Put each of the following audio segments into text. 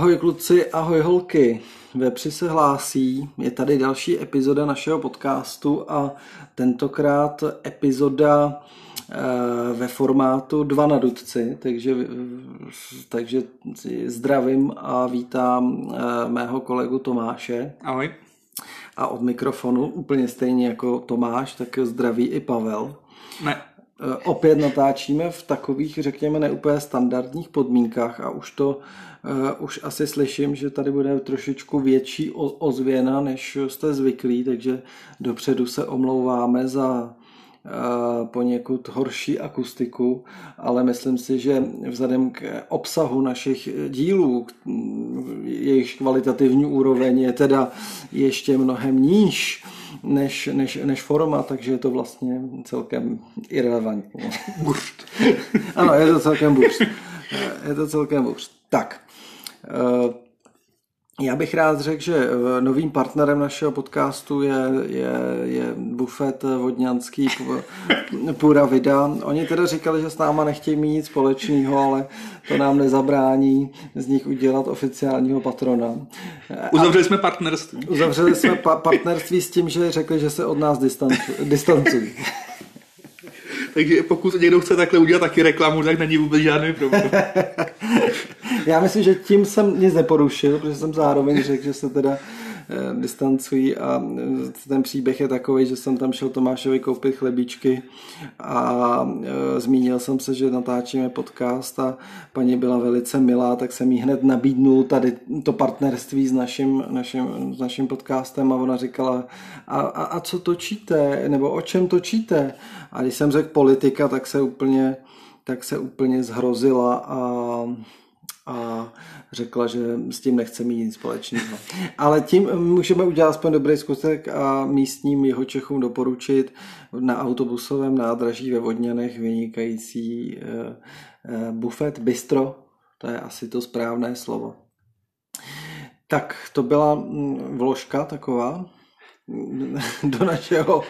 Ahoj kluci, ahoj holky. Vepři se hlásí, je tady další epizoda našeho podcastu a tentokrát epizoda eh, ve formátu dva na dudci, takže, takže zdravím a vítám eh, mého kolegu Tomáše. Ahoj. A od mikrofonu, úplně stejně jako Tomáš, tak zdraví i Pavel. Ne. Eh, opět natáčíme v takových, řekněme, neúplně standardních podmínkách a už to uh, už asi slyším, že tady bude trošičku větší ozvěna, než jste zvyklí, takže dopředu se omlouváme za uh, poněkud horší akustiku, ale myslím si, že vzhledem k obsahu našich dílů, jejich kvalitativní úroveň je teda ještě mnohem níž, než, než, než forma, takže je to vlastně celkem irrelevantní. Burst. ano, je to celkem burst. Je to celkem burst. Tak, Eh, já bych rád řekl, že eh, novým partnerem našeho podcastu je, je, je bufet vodňanský Pura Vida. Oni teda říkali, že s náma nechtějí mít nic společného, ale to nám nezabrání z nich udělat oficiálního patrona. Uzavřeli jsme partnerství. Uzavřeli jsme pa- partnerství s tím, že řekli, že se od nás distancují. Takže pokud někdo chce takhle udělat taky reklamu, tak není vůbec žádný problém. Já myslím, že tím jsem nic neporušil, protože jsem zároveň řekl, že se teda eh, distancují a eh, ten příběh je takový, že jsem tam šel Tomášovi koupit chlebíčky a e, zmínil jsem se, že natáčíme podcast a paní byla velice milá, tak jsem jí hned nabídnul tady to partnerství s naším, naším, s naším podcastem a ona říkala, a, a, a co točíte, nebo o čem točíte? A když jsem řekl politika, tak se úplně, tak se úplně zhrozila a a řekla, že s tím nechce mít nic společného. Ale tím můžeme udělat aspoň dobrý zkusek a místním jeho Čechům doporučit na autobusovém nádraží ve Vodňanech vynikající eh, eh, bufet bistro, to je asi to správné slovo. Tak to byla mm, vložka taková do našeho,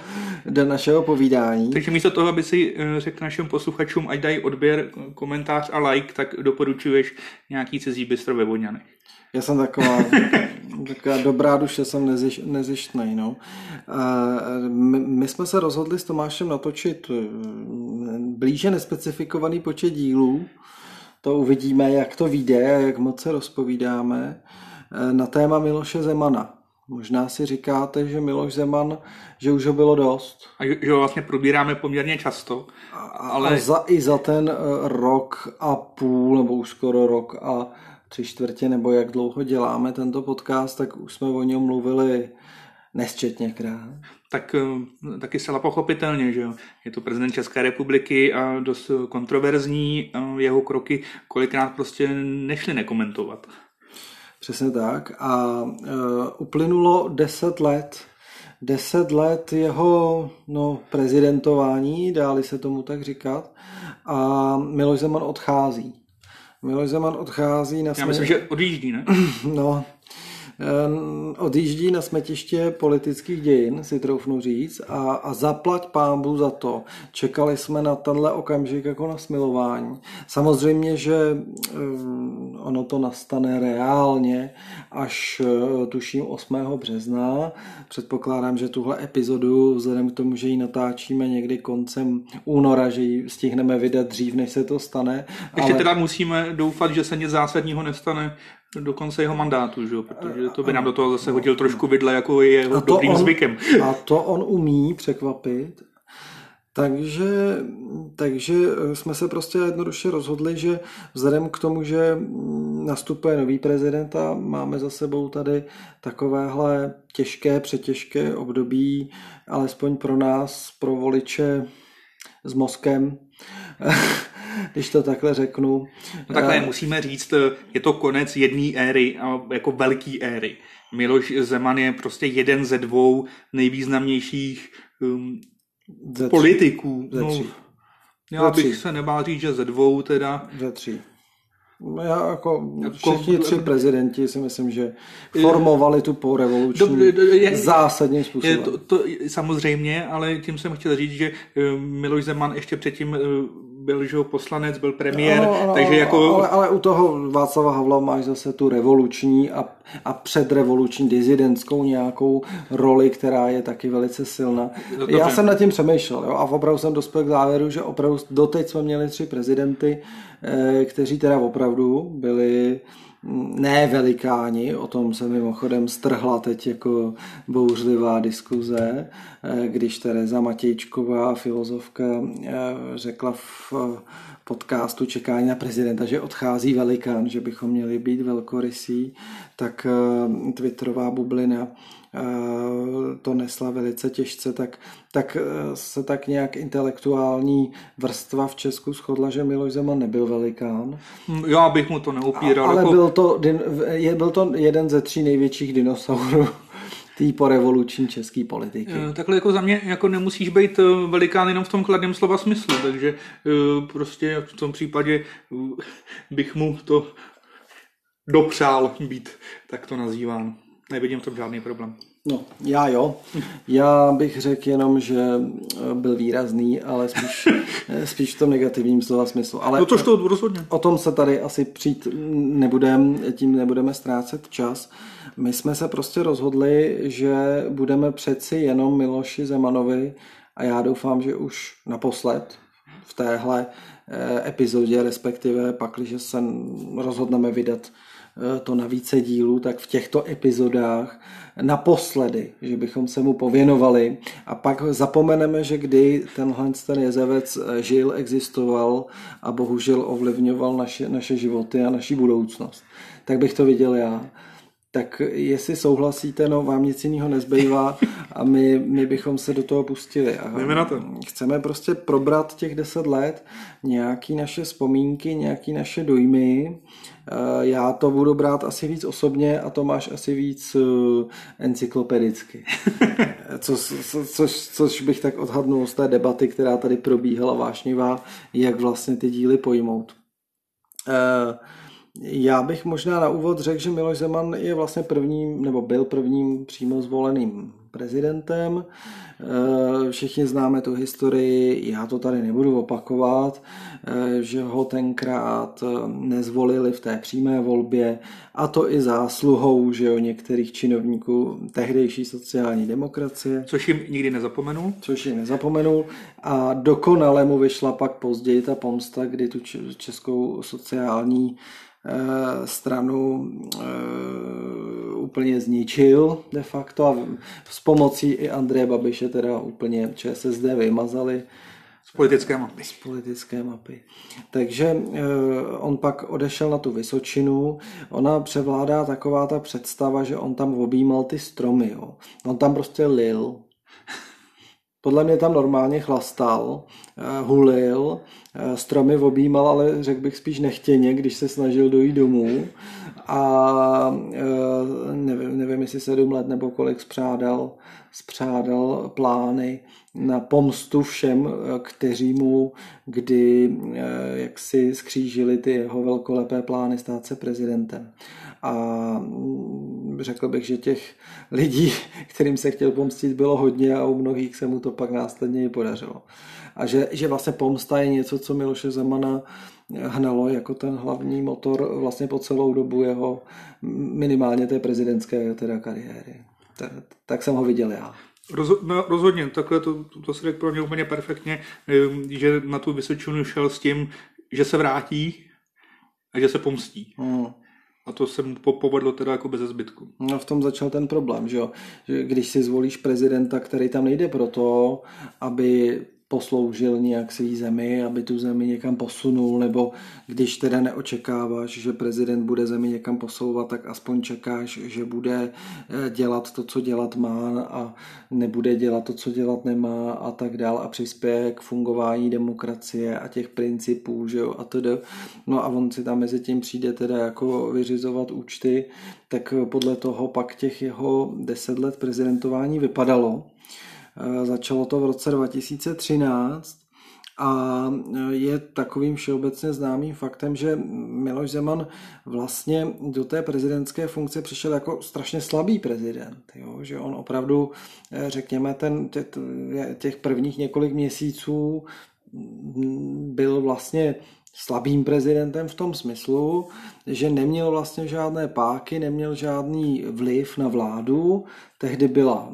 do našeho povídání. Takže místo toho, aby si eh, řekl našim posluchačům, ať dají odběr, komentář a like, tak doporučuješ nějaký cizí bistro ve Vodňanech. Já jsem taková, taková dobrá duše, jsem neziš, nezištnej. No. My, my jsme se rozhodli s Tomášem natočit eh, blíže nespecifikovaný počet dílů. To uvidíme, jak to vyjde a jak moc se rozpovídáme eh, na téma Miloše Zemana. Možná si říkáte, že Miloš Zeman, že už ho bylo dost. A že ho vlastně probíráme poměrně často. Ale... A za, i za ten eh, rok a půl, nebo už skoro rok a tři čtvrtě, nebo jak dlouho děláme tento podcast, tak už jsme o něm mluvili nesčetněkrát. Tak eh, taky zcela pochopitelně, že jo. Je to prezident České republiky a dost kontroverzní. Jeho kroky kolikrát prostě nešli nekomentovat. Přesně tak. A uh, uplynulo deset let. Deset let jeho no, prezidentování, dáli se tomu tak říkat. A Miloš Zeman odchází. Miloš Zeman odchází na směr... Já myslím, že odjíždí, ne? No, odjíždí na smetiště politických dějin, si troufnu říct, a, a zaplať pámbu za to. Čekali jsme na tenhle okamžik jako na smilování. Samozřejmě, že ono to nastane reálně až eh, tuším 8. března. Předpokládám, že tuhle epizodu, vzhledem k tomu, že ji natáčíme někdy koncem února, že ji stihneme vydat dřív, než se to stane. Ještě ale... teda musíme doufat, že se nic zásadního nestane do konce jeho mandátu, že? protože to by nám do toho zase hodil trošku vidle, jako je jeho dobrým on, zvykem. A to on umí překvapit. Takže, takže jsme se prostě jednoduše rozhodli, že vzhledem k tomu, že nastupuje nový prezident a máme za sebou tady takovéhle těžké, přetěžké období, alespoň pro nás, pro voliče s mozkem, když to takhle řeknu. No takhle uh, musíme říct, je to konec jedné éry, jako velký éry. Miloš Zeman je prostě jeden ze dvou nejvýznamnějších um, ze politiků. Ze no, já bych se nebál říct, že ze dvou teda. Ze tří. No já jako, jako všichni tři prezidenti si myslím, že formovali tu po revoluční zásadním způsobem. Je to, to, samozřejmě, ale tím jsem chtěl říct, že eh, Miloš Zeman ještě předtím eh, byl že poslanec, byl premiér, ano, ano, takže jako... Ale, ale u toho Václava Havla máš zase tu revoluční a, a předrevoluční dizidentskou nějakou roli, která je taky velice silná. Dobře. Já jsem nad tím přemýšlel jo, a opravdu jsem dospěl k závěru, že opravdu doteď jsme měli tři prezidenty, eh, kteří teda opravdu byli ne velikáni, o tom se mimochodem strhla teď jako bouřlivá diskuze, eh, když Tereza Matějčková, filozofka, eh, řekla v podcastu Čekání na prezidenta, že odchází velikán, že bychom měli být velkorysí, tak eh, Twitterová bublina to nesla velice těžce, tak, tak se tak nějak intelektuální vrstva v Česku shodla, že Miloš Zeman nebyl velikán. Já bych mu to neupíral. Ale jako... byl, to, byl to jeden ze tří největších dinosaurů té porevoluční české politiky. Takhle jako za mě jako nemusíš být eh, velikán jenom v tom kladném slova smyslu, takže eh, prostě v tom případě eh, bych mu to dopřál být tak to nazýván. Nevidím v tom žádný problém. No, já jo. Já bych řekl jenom, že byl výrazný, ale spíš, spíš v tom negativním slova smyslu. Ale no to to rozhodně. O tom se tady asi přijít nebudeme, tím nebudeme ztrácet čas. My jsme se prostě rozhodli, že budeme přeci jenom Miloši Zemanovi a já doufám, že už naposled v téhle eh, epizodě, respektive pak, když se rozhodneme vydat eh, to na více dílů, tak v těchto epizodách naposledy, že bychom se mu pověnovali a pak zapomeneme, že kdy tenhle ten jezevec eh, žil, existoval a bohužel ovlivňoval naše, naše životy a naši budoucnost. Tak bych to viděl já tak jestli souhlasíte, no vám nic jiného nezbývá a my, my bychom se do toho pustili. A na to. Chceme prostě probrat těch deset let, nějaký naše vzpomínky, nějaký naše dojmy. Eh, já to budu brát asi víc osobně a to máš asi víc eh, encyklopedicky. Co, co, což, což bych tak odhadnul z té debaty, která tady probíhala vášnivá, jak vlastně ty díly pojmout. Uh, já bych možná na úvod řekl, že Miloš Zeman je vlastně prvním, nebo byl prvním přímo zvoleným prezidentem. Eh, všichni známe tu historii, já to tady nebudu opakovat, eh, že ho tenkrát eh, nezvolili v té přímé volbě a to i zásluhou že o některých činovníků tehdejší sociální demokracie. Což jim nikdy nezapomenul. Což jim nezapomenul a dokonale mu vyšla pak později ta pomsta, kdy tu českou sociální stranu eh, úplně zničil de facto a s pomocí i Andreje Babiše teda úplně ČSSD vymazali z politické mapy. Z politické mapy. Takže eh, on pak odešel na tu Vysočinu. Ona převládá taková ta představa, že on tam objímal ty stromy. Jo. On tam prostě lil. Podle mě tam normálně chlastal, hulil, stromy objímal, ale řekl bych spíš nechtěně, když se snažil dojít domů a nevím, nevím jestli sedm let nebo kolik spřádal, spřádal plány na pomstu všem, kteří mu kdy jak si skřížili ty jeho velkolepé plány stát se prezidentem. A mm, řekl bych, že těch lidí, kterým se chtěl pomstit, bylo hodně a u mnohých se mu to pak následně i podařilo. A že, že vlastně pomsta je něco, co Miloše Zemana hnalo jako ten hlavní motor vlastně po celou dobu jeho minimálně té prezidentské teda kariéry. Tak, tak jsem ho viděl já. Roz, no, rozhodně, takhle to, to se řekl pro mě úplně perfektně, ehm, že na tu Vysočinu šel s tím, že se vrátí a že se pomstí. Hmm. A to se mu povedlo teda jako bez zbytku. No v tom začal ten problém, že jo? Že když si zvolíš prezidenta, který tam nejde proto, aby posloužil nějak svý zemi, aby tu zemi někam posunul, nebo když teda neočekáváš, že prezident bude zemi někam posouvat, tak aspoň čekáš, že bude eh, dělat to, co dělat má a nebude dělat to, co dělat nemá a tak dál a přispěje k fungování demokracie a těch principů, že jo, a tedy. No a on si tam mezi tím přijde teda jako vyřizovat účty, tak podle toho pak těch jeho deset let prezidentování vypadalo. Eh, začalo to v roce 2013 a eh, je takovým všeobecně známým faktem, že Miloš Zeman vlastně do té prezidentské funkce přišel jako strašně slabý prezident. Jo? Že on opravdu, eh, řekněme, ten, těch prvních několik měsíců byl vlastně slabým prezidentem v tom smyslu, že neměl vlastně žádné páky, neměl žádný vliv na vládu, tehdy byla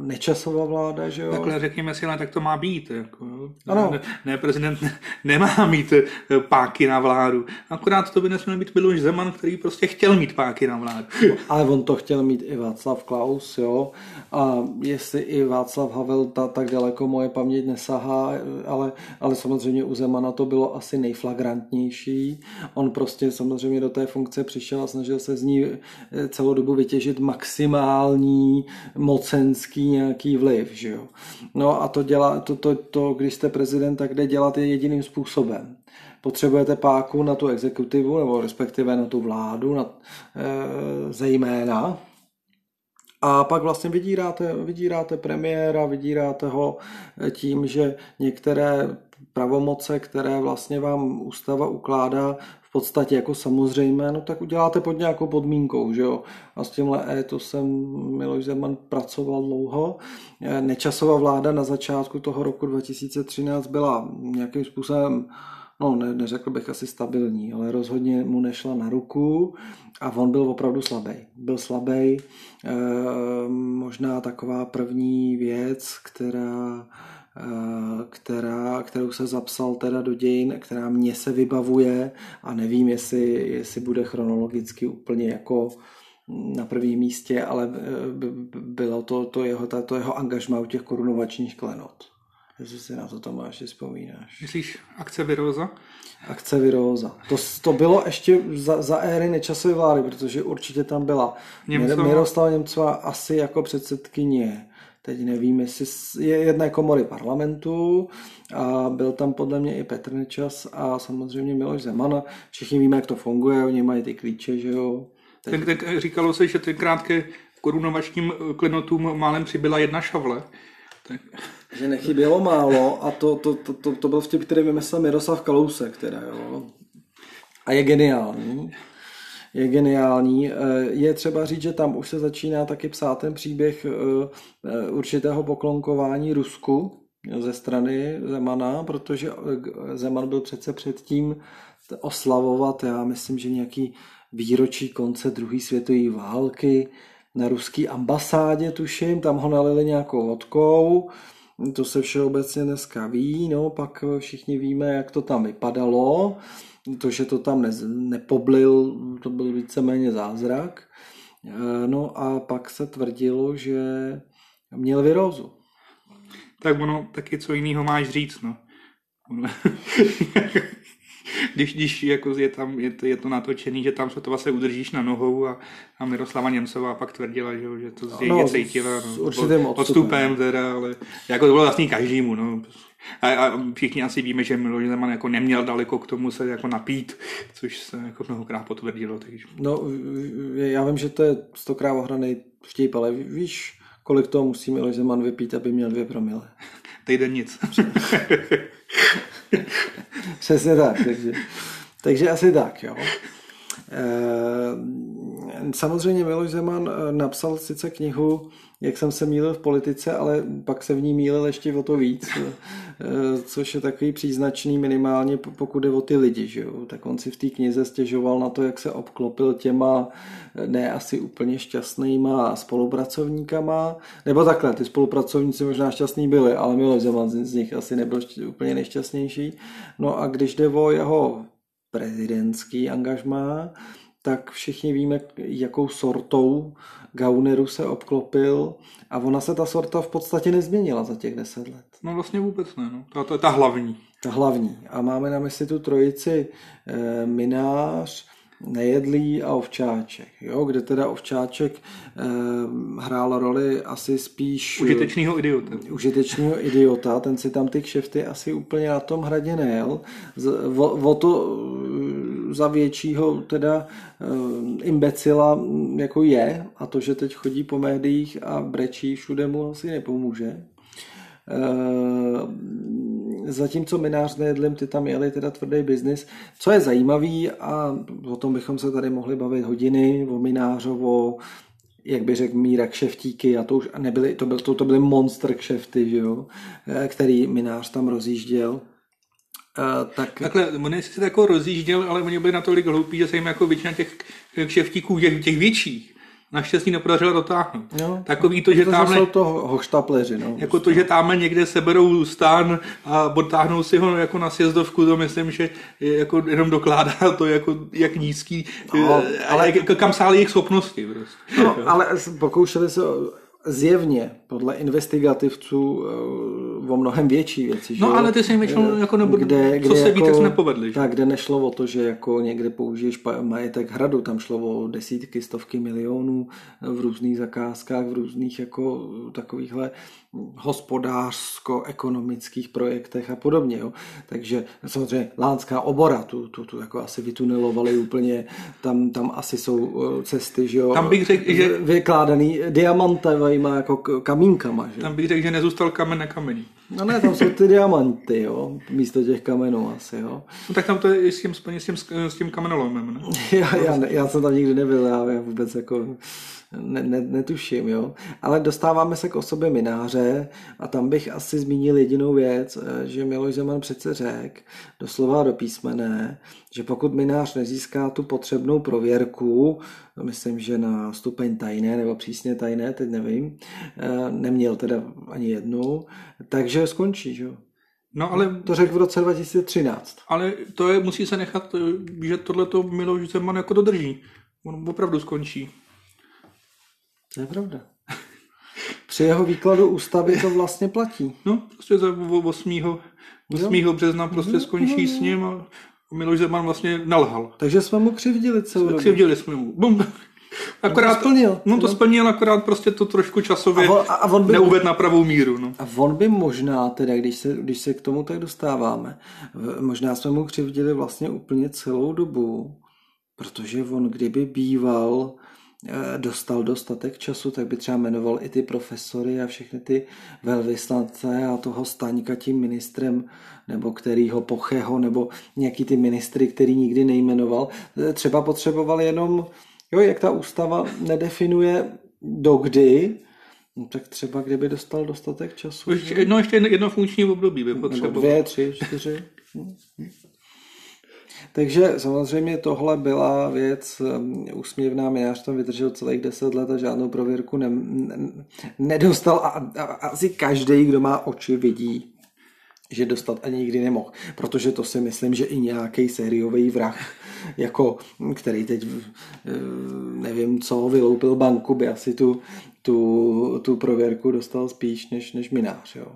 nečasová vláda, že jo? Takhle řekněme si, ale tak to má být. Jako, ano. Ne, ne, prezident ne, nemá mít eh, páky na vládu. Akorát to by nesměl být Miloš Zeman, který prostě chtěl mít páky na vládu. Ale on to chtěl mít i Václav Klaus, jo? A jestli i Václav Havel ta, tak daleko moje paměť nesahá, ale, ale samozřejmě u Zemana to bylo asi nejflagrantnější. On prostě samozřejmě do té funkce přišel a snažil se z ní eh, celou dobu vytěžit maximální mocenský nějaký vliv, že jo. No a to dělá, to, to, to, když jste prezident, tak jde dělat je jediným způsobem potřebujete páku na tu exekutivu, nebo respektive na tu vládu, na, e, zejména, a pak vlastně vydíráte, vydíráte premiéra, vydíráte ho tím, že některé pravomoce, které vlastně vám ústava ukládá, v podstatě jako samozřejmé, no tak uděláte pod nějakou podmínkou, že jo. A s tímhle jsem Miloš Zeman pracoval dlouho. Nečasová vláda na začátku toho roku 2013 byla nějakým způsobem no ne, neřekl bych asi stabilní, ale rozhodně mu nešla na ruku a on byl opravdu slabý. Byl slabý, e, možná taková první věc, která která, kterou se zapsal teda do dějin, která mě se vybavuje a nevím, jestli, jestli bude chronologicky úplně jako na prvním místě, ale eh, bylo to, to jeho, to jeho angažma u těch korunovačních klenot. Jestli si na to Tomáši vzpomínáš. Myslíš akce Viróza? Akce Viróza. To, to bylo ještě za, za éry nečasové vlády, protože určitě tam byla Němcova. Miroslava Němcová asi jako předsedkyně teď nevím, jestli je jedné komory parlamentu a byl tam podle mě i Petr Nečas a samozřejmě Miloš Zeman. Všichni víme, jak to funguje, oni mají ty klíče, že jo. Teď... Tak, tak říkalo se, že tenkrát ke korunovačním klenotům málem přibyla jedna šavle. Tak... Že nechybělo málo a to, to, to, to, to byl vtip, který vymyslel Miroslav Kalousek, teda jo. A je geniální je geniální. Eh, je třeba říct, že tam už se začíná taky psát ten příběh eh, eh, určitého poklonkování Rusku ze strany Zemana, protože Zeman byl přece předtím oslavovat, já myslím, že nějaký výročí konce druhé světové války na ruské ambasádě, tuším, tam ho nalili nějakou vodkou, to se všeobecně dneska ví, no, pak všichni víme, jak to tam vypadalo, to, že to tam ne, nepoblil, to byl víceméně zázrak. Eh, no a pak se tvrdilo, že měl virózu. Tak ono taky co jiného máš říct, no. když, když jako je tam je to, je to natočený, že tam se to vlastně udržíš na nohou a, a Miroslava Němcová pak tvrdila, že, že to z no, cítila. No, s určitým odstupem. odstupem teda, ale jako to bylo vlastně každému, no. A, a všichni asi víme, že Miloš Zeman jako neměl daleko k tomu se jako napít, což se jako mnohokrát potvrdilo. Takže. No, já vím, že to je stokrát ohraný vtip, ale víš, kolik toho musí Miloš Zeman vypít, aby měl dvě promile? Týden nic. Přesně tak, takže, takže asi tak, jo. Eh, samozřejmě Miloš Zeman eh, napsal sice knihu, jak jsem se mýlil v politice, ale pak se v ní mýlil ještě o to víc, eh, což je takový příznačný minimálně, pokud jde o ty lidi. Že jo? Tak on si v té knize stěžoval na to, jak se obklopil těma ne asi úplně šťastnýma spolupracovníkama, nebo takhle, ty spolupracovníci možná šťastní byli, ale Miloš Zeman z nich asi nebyl úplně nejšťastnější. No a když jde o jeho prezidentský angažmá, tak všichni víme, jakou sortou Gauneru se obklopil a ona se ta sorta v podstatě nezměnila za těch deset let. No vlastně vůbec ne, no. Ta, to je ta hlavní. Ta hlavní. A máme na mysli tu trojici e, Minář, Nejedlý a Ovčáček, jo, kde teda Ovčáček e, hrál roli asi spíš... Užitečného idiota. Užitečného idiota, ten si tam ty kšefty asi úplně na tom hradě nejel. Z, o, o to eh, za většího teda e, imbecila jako je a to, že teď chodí po médiích a brečí všude mu asi nepomůže. Eh, zatímco Minář nejedlim, ty tam jeli teda tvrdý biznis. Co je zajímavý a o tom bychom se tady mohli bavit hodiny, o Minářovo, jak by řekl Míra kšeftíky a to už nebyly, to, byl, to, to byly monster kšefty, že jo, eh, který minář tam rozjížděl. Uh, tak... Takhle, on si to jako rozjížděl, ale oni byli natolik hloupí, že se jim jako většina těch kšeftíků, těch, těch větších, naštěstí nepodařilo dotáhnout. No, Takový to, že tam jsou to hoštapleři. No. Jako to, že tam někde seberou stán a odtáhnou si ho jako na sjezdovku, to myslím, že je jako jenom dokládá to, jako, jak nízký, no, eh, ale jak, kam sály jejich schopnosti. Prostě. No, ale pokoušeli se zjevně podle investigativců eh, o mnohem větší věci. No že? ale ty si většinou eh, jako nebo, kde, kde co se jako, víc nepovedli. Tak, kde nešlo o to, že jako někde použiješ majetek hradu, tam šlo o desítky, stovky milionů v různých zakázkách, v různých jako takovýchhle hospodářsko-ekonomických projektech a podobně. Jo. Takže samozřejmě Lánská obora, tu, tu, tu jako asi vytunelovali úplně, tam, tam asi jsou eh, cesty, že jo, tam bych řekl, že... vykládaný diamantovýma jako kamínkama. Že? Tam bych řekl, že nezůstal kamen na kameni. No ne, tam jsou ty diamanty, jo, místo těch kamenů asi, jo. No tak tam to je s tím, s tím, s tím kamenolomem, ne? Já, já, já, jsem tam nikdy nebyl, já vůbec jako ne, ne, netuším, jo. Ale dostáváme se k osobě mináře a tam bych asi zmínil jedinou věc, eh, že Miloš Zeman přece řekl, doslova do písmene, že pokud minář nezíská tu potřebnou prověrku, myslím, že na stupeň tajné nebo přísně tajné, teď nevím, eh, neměl teda ani jednu, takže skončí, jo. No ale... To řekl v roce 2013. Ale to je, musí se nechat, že tohle to Miloš Zeman jako dodrží. On opravdu skončí. To je pravda. Při jeho výkladu ústavy to vlastně platí. No, prostě za 8. 8. Jo. března prostě skončí s ním a Miloš Zeman vlastně nalhal. Takže jsme mu křivdili celou dobu. Křivdili jsme mu. Bum. Akorát, to splnil. No to splnil, akorát prostě to trošku časově a on, a on by, neuved na pravou míru. No. A on by možná, teda, když se, když se k tomu tak dostáváme, možná jsme mu křivdili vlastně úplně celou dobu, protože on kdyby býval dostal dostatek času, tak by třeba jmenoval i ty profesory a všechny ty velvyslance a toho Staňka tím ministrem, nebo kterýho Pocheho, nebo nějaký ty ministry, který nikdy nejmenoval. Eh, třeba potřeboval jenom, jo, jak ta ústava nedefinuje dokdy, No tak třeba kdyby dostal dostatek času. Ještě, no ještě jedno funkční období by potřeboval. Dvě, tři, čtyři. Takže samozřejmě tohle byla věc um, úsměvná. Minář tam vydržel celých deset let a žádnou prověrku ne, ne, nedostal a, a, asi každý, kdo má oči, vidí, že dostat ani nikdy nemohl. Protože to si myslím, že i nějaký sériový vrah, jako, který teď eh, nevím co, vyloupil banku, by asi tu, tu, tu prověrku dostal spíš než, než minář. Jo.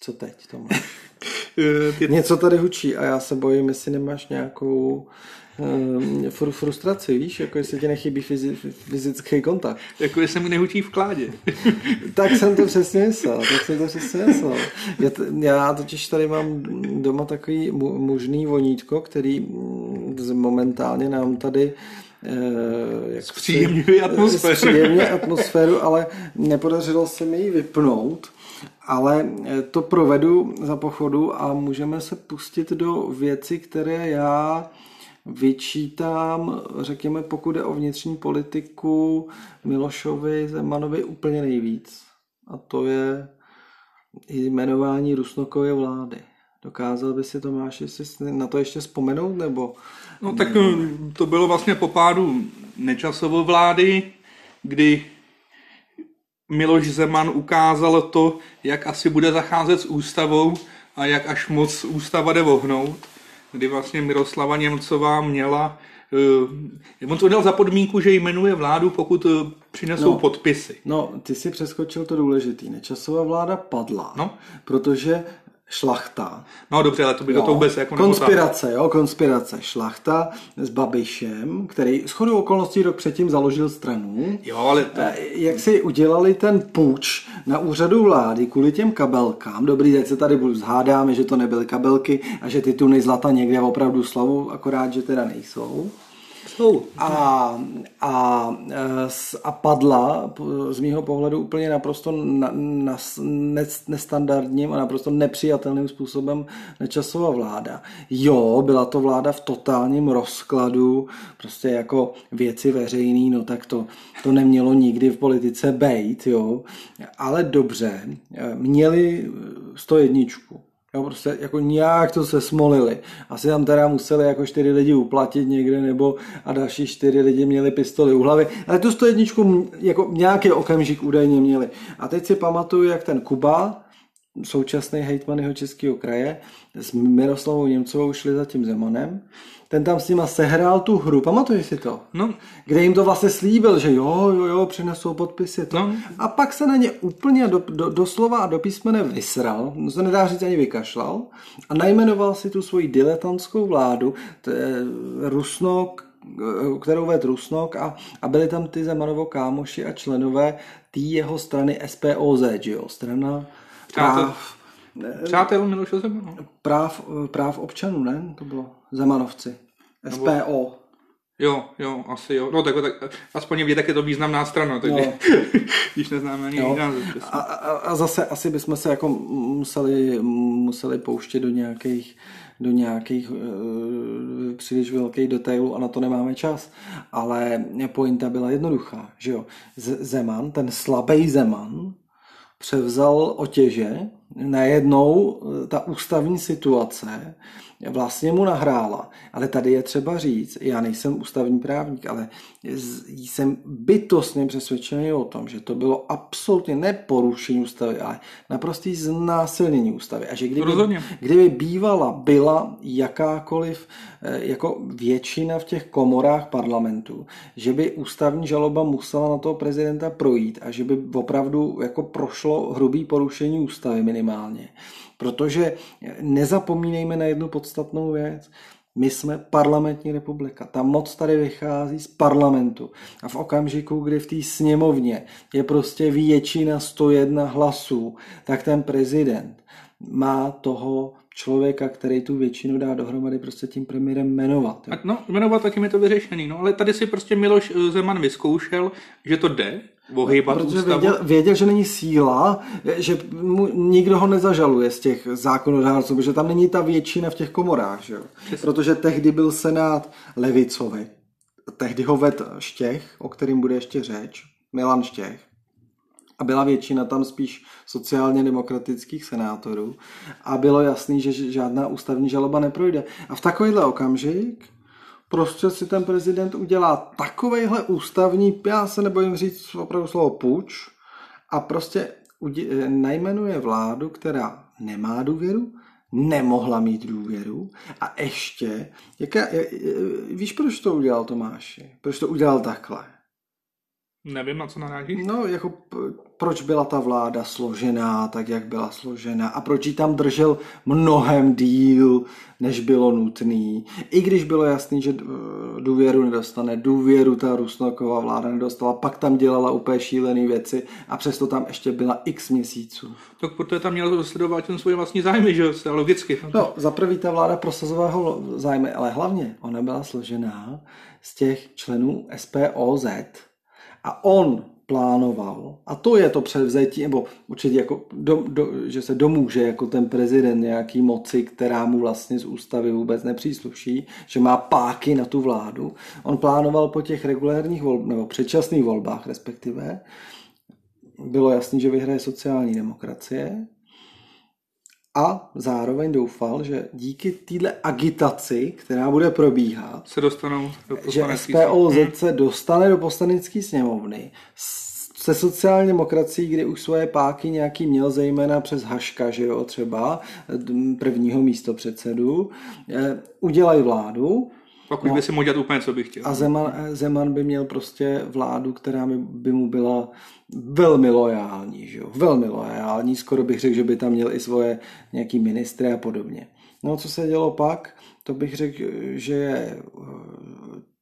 Co teď, Tomáš? Něco tady hučí a já se bojím, jestli nemáš nějakou um, frustraci, víš, jako jestli ti nechybí fyzi, fyzický kontakt. Jako jestli mi nehučí v kládě. tak jsem to přesně myslel, tak jsem to přesně myslel. Já, já totiž tady mám doma takový mužný vonítko, který mm, momentálně nám tady jak zpříjemňuje atmosféru. Zpříjemňuje atmosféru, ale nepodařilo se mi ji vypnout ale eh, to provedu za pochodu a můžeme se pustit do věci, které já vyčítám, řekněme, pokud je o vnitřní politiku Milošovi Zemanovi úplně nejvíc. A to je jmenování Rusnokovy vlády. Dokázal by si Tomáš si na to ještě vzpomenout, nebo? No tak eh, to bylo vlastně po pádu Nečasovo vlády, kdy Miloš Zeman ukázal to, jak asi bude zacházet s ústavou a jak až moc ústava jde vohnout, kdy vlastně Miroslava Němcová měla Uh, on to dal za podmínku, že jmenuje vládu, pokud uh, přinesou no, podpisy. No, ty si přeskočil to důležitý. Nečasová vláda padla, no? protože šlachta. No dobře, ale to by jo, to vůbec jako Konspirace, jo, konspirace. Šlachta s Babišem, který shodou okolností rok předtím založil stranu. Jo, ale... To... Eh, jak si udělali ten půjč na úřadu vlády kvůli těm kabelkám. Dobrý, teď se tady budu zhádáme, že to nebyly kabelky a že ty tuny zlata někde opravdu slavou, akorát, že teda nejsou. A, a, a padla z mýho pohledu úplně naprosto na, na, nestandardním a naprosto nepřijatelným způsobem nečasová vláda. Jo, byla to vláda v totálním rozkladu, prostě jako věci veřejný, no tak to, to nemělo nikdy v politice bejt, jo, ale dobře, měli 101 Jo, prostě jako nějak to se smolili. Asi tam teda museli jako čtyři lidi uplatit někde, nebo a další čtyři lidi měli pistoli u hlavy. Ale tu 101 jako nějaký okamžik údajně měli. A teď si pamatuju, jak ten Kuba, současný hejtman jeho českého kraje, s Miroslavou Němcovou šli za tím Zemanem ten tam s nima sehrál tu hru, pamatuješ si to? No. Kde jim to vlastně slíbil, že jo, jo, jo, přinesou podpisy. To. No. A pak se na ně úplně do, do, doslova a do písmene vysral, no se nedá říct ani vykašlal, a najmenoval si tu svoji diletantskou vládu, to je Rusnok, kterou ved Rusnok a, a byli tam ty Zemanovo kámoši a členové té jeho strany SPOZ, že jo, strana práv... Přátel Miloše Zemana. Práv, práv občanů, ne? To bylo. Zemanovci. SPO. Nebo... Jo, jo, asi jo. No tak, tak aspoň vědět, jak je to významná strana, takže no. když neznáme ani jo. A, a, a, zase asi bychom se jako museli, museli pouštět do nějakých do nějakých uh, příliš velkých detailů a na to nemáme čas. Ale pointa byla jednoduchá, že jo. Zeman, ten slabý Zeman, převzal otěže, najednou eh, ta ústavní situace vlastně mu nahrála. Ale tady je třeba říct, já nejsem ústavní právník, ale jsem bytostně přesvědčený o tom, že to bylo absolutně neporušení ústavy, ale naprostý znásilnění ústavy. A že kdyby, kdyby bývala byla jakákoliv eh, jako většina v těch komorách parlamentu, že by ústavní žaloba musela na toho prezidenta projít a že by opravdu jako prošlo hrubý porušení ústavy minimálně, Protože nezapomínejme na jednu podstatnou věc. My jsme parlamentní republika. Ta moc tady vychází z parlamentu. A v okamžiku, kdy v té sněmovně je prostě většina 101 hlasů, tak ten prezident má toho člověka, který tu většinu dá dohromady, prostě tím premiérem jmenovat. Jo. No, jmenovat taky mi to vyřešený. No, ale tady si prostě Miloš Zeman vyzkoušel, že to jde, ohýbat Protože ústavu. Věděl, věděl, že není síla, že mu, nikdo ho nezažaluje z těch zákonodárců, protože tam není ta většina v těch komorách. Že? Protože tehdy byl senát levicový. Tehdy ho ved Štěch, o kterým bude ještě řeč, Milan Štěch. A byla většina tam spíš sociálně demokratických senátorů. A bylo jasný, že žádná ústavní žaloba neprojde. A v takovýhle okamžik prostě si ten prezident udělá takovejhle ústavní, já se nebojím říct opravdu slovo puč, a prostě najmenuje vládu, která nemá důvěru, nemohla mít důvěru a ještě, jaká, víš, proč to udělal Tomáši? Proč to udělal takhle? Nevím, na co narážíš. No, jako proč byla ta vláda složená tak, jak byla složena a proč ji tam držel mnohem díl, než bylo nutný. I když bylo jasný, že důvěru nedostane, důvěru ta Rusnoková vláda nedostala, pak tam dělala úplně šílené věci a přesto tam ještě byla x měsíců. Tak protože tam měla sledovat ten svůj vlastní zájmy, že jo, logicky. No, za prvý ta vláda prosazovala zájmy, ale hlavně ona byla složená z těch členů SPOZ, a on plánoval, a to je to převzetí, nebo určitě jako, do, do, že se domůže jako ten prezident nějaký moci, která mu vlastně z ústavy vůbec nepřísluší, že má páky na tu vládu. On plánoval po těch regulérních volbách, nebo předčasných volbách respektive, bylo jasný, že vyhraje sociální demokracie, a zároveň doufal, že díky téhle agitaci, která bude probíhat, se dostanou do že SPOZ hmm. se dostane do poslanecké sněmovny se sociální demokracií, kdy už svoje páky nějaký měl, zejména přes Haška, že jo, třeba prvního místo předsedu, eh, udělají vládu, pokud no, by si mohl dělat úplně, co by chtěl. A Zeman, Zeman by měl prostě vládu, která by, by mu byla velmi lojální, že jo? velmi lojální, skoro bych řekl, že by tam měl i svoje nějaký ministry a podobně. No co se dělo pak, to bych řekl, že je eh,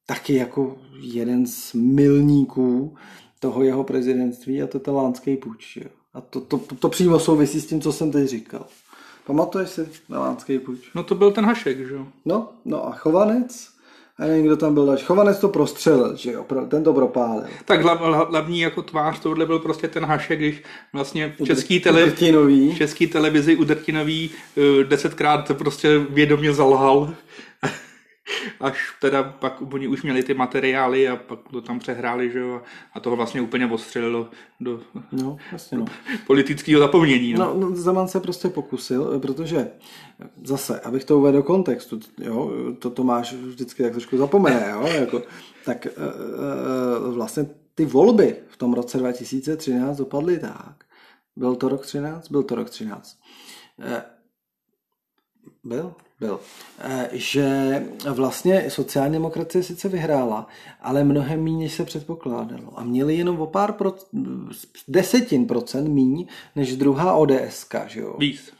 taky jako jeden z milníků toho jeho prezidentství a to je talánský půjč. Jo? A to, to, to, to přímo souvisí s tím, co jsem teď říkal. Pamatuješ si na Lánský půjč? No to byl ten Hašek, že jo? No, no a Chovanec, A nevím, kdo tam byl další. Chovanec to prostřelil, že jo, ten to propálil. Tak hlavní jako tvář tohle byl prostě ten Hašek, když vlastně v český, tele, v český televizi u Drtinový uh, desetkrát prostě vědomě zalhal až teda pak oni už měli ty materiály a pak to tam přehráli, že jo, a toho vlastně úplně ostřelilo do, no, vlastně no. politického zapomnění. No. No, no, Zeman se prostě pokusil, protože zase, abych to uvedl do kontextu, jo, to Tomáš vždycky tak trošku zapomene, jo, jako, tak e, e, vlastně ty volby v tom roce 2013 dopadly tak. Byl to rok 13? Byl to rok 13. E, byl? Byl, eh, že vlastně sociální demokracie sice vyhrála, ale mnohem méně se předpokládalo. A měli jenom o pár pro, desetin procent míň než druhá ODS. Že jo? Víc.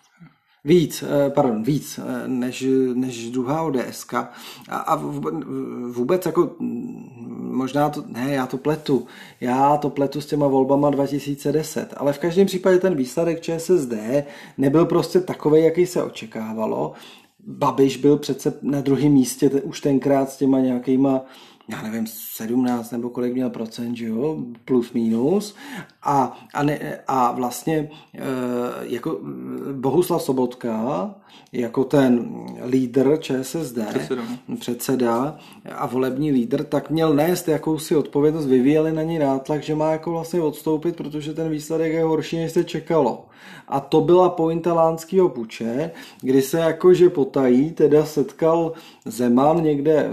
Víc, eh, pardon, víc eh, než, než druhá ODS. A, a vůbec jako, mm, možná to, ne, já to pletu, já to pletu s těma volbama 2010, ale v každém případě ten výsledek ČSSD nebyl prostě takový, jaký se očekávalo Babiš byl přece na druhém místě už tenkrát s těma nějakýma já nevím, 17 nebo kolik měl procent, že jo, plus minus. A, a, ne, a vlastně e, jako Bohuslav Sobotka, jako ten lídr ČSSD, předseda. předseda a volební lídr, tak měl nést jakousi odpovědnost, vyvíjeli na ní nátlak, že má jako vlastně odstoupit, protože ten výsledek je horší, než se čekalo. A to byla pointa lánského puče, kdy se jakože potají teda setkal Zeman někde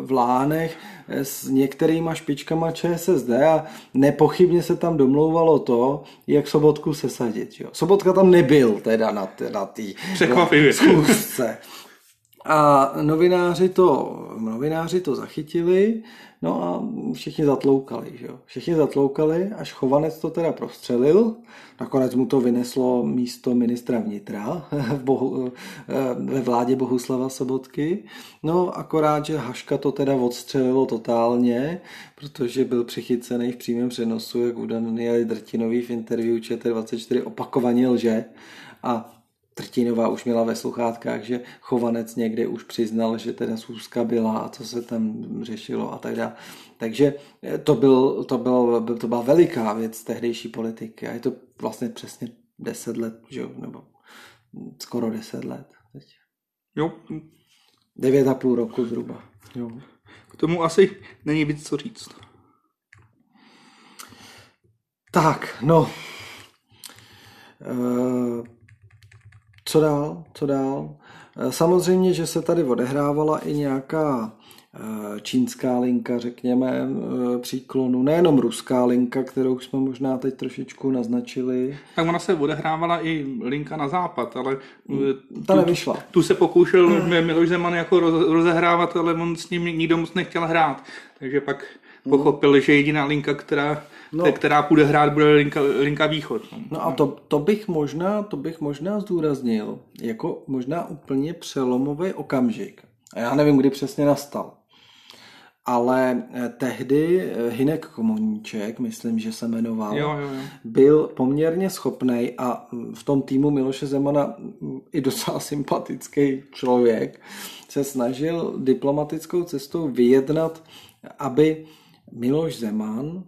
v Lánech s některýma špičkama ČSSD a nepochybně se tam domlouvalo to, jak Sobotku sesadit. Jo. Sobotka tam nebyl teda na, na té schůzce. A novináři to, novináři to zachytili, no a všichni zatloukali, že jo. Všichni zatloukali, až Chovanec to teda prostřelil. Nakonec mu to vyneslo místo ministra vnitra v Bohu, ve vládě Bohuslava Sobotky. No akorát, že Haška to teda odstřelilo totálně, protože byl přichycený v přímém přenosu, jak u Danieli Drtinový v interview ČT24 opakovaně lže. A Trtinová už měla ve sluchátkách, že Chovanec někde už přiznal, že teda schůzka byla a co se tam řešilo a tak dále. Takže to, byl, to, byl, to byla veliká věc tehdejší politiky a je to vlastně přesně 10 let, že jo, nebo skoro 10 let teď. Jo. 9,5 roku zhruba. Jo. K tomu asi není víc co říct. Tak, no. Uh, co dál? Co dál? Eh, samozřejmě, že se tady odehrávala i nějaká eh, čínská linka, řekněme, eh, příklonu, nejenom ruská linka, kterou jsme možná teď trošičku naznačili. Tak ona se odehrávala i linka na západ, ale ta nevyšla. Tu, tu se pokoušel Miloš Zeman jako rozehrávat, ale on s ním nikdo moc nechtěl hrát. Takže pak pochopil, že jediná linka, která no. která půjde hrát, bude linka, linka východ. No, no a to, to, bych možná, to bych možná zdůraznil jako možná úplně přelomový okamžik. A já nevím, kdy přesně nastal. Ale eh, tehdy eh, Hinek Komoníček, myslím, že se jmenoval, jo, jo, jo. byl poměrně schopný a mm, v tom týmu Miloše Zemana mm, i docela sympatický člověk se snažil diplomatickou cestou vyjednat, aby Miloš Zeman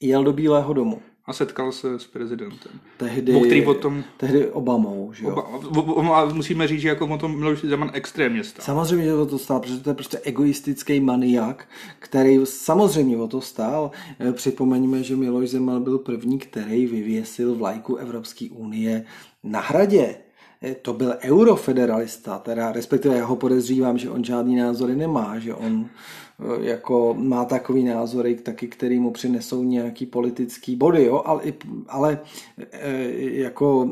jel do Bílého domu. A setkal se s prezidentem. Tehdy, který o tom, tehdy Obamou. Že jo? Oba, a musíme říct, že jako o tom Miloš Zeman extrémně stál. Samozřejmě, že o to stál, protože to je prostě egoistický maniak, který samozřejmě o to stál. Eh, připomeňme, že Miloš Zeman byl první, který vyvěsil vlajku Evropské unie na hradě eh, to byl eurofederalista, teda respektive já ho podezřívám, že on žádný názory nemá, že on jako má takový názory taky, který mu přinesou nějaký politický body, jo? ale, ale eh, jako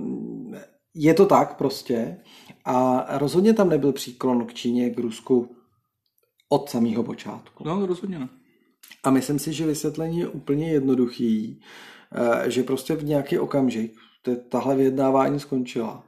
je to tak prostě a rozhodně tam nebyl příklon k Číně, k Rusku od samého počátku. No, rozhodně ne. A myslím si, že vysvětlení je úplně jednoduchý, eh, že prostě v nějaký okamžik tahle vyjednávání skončila.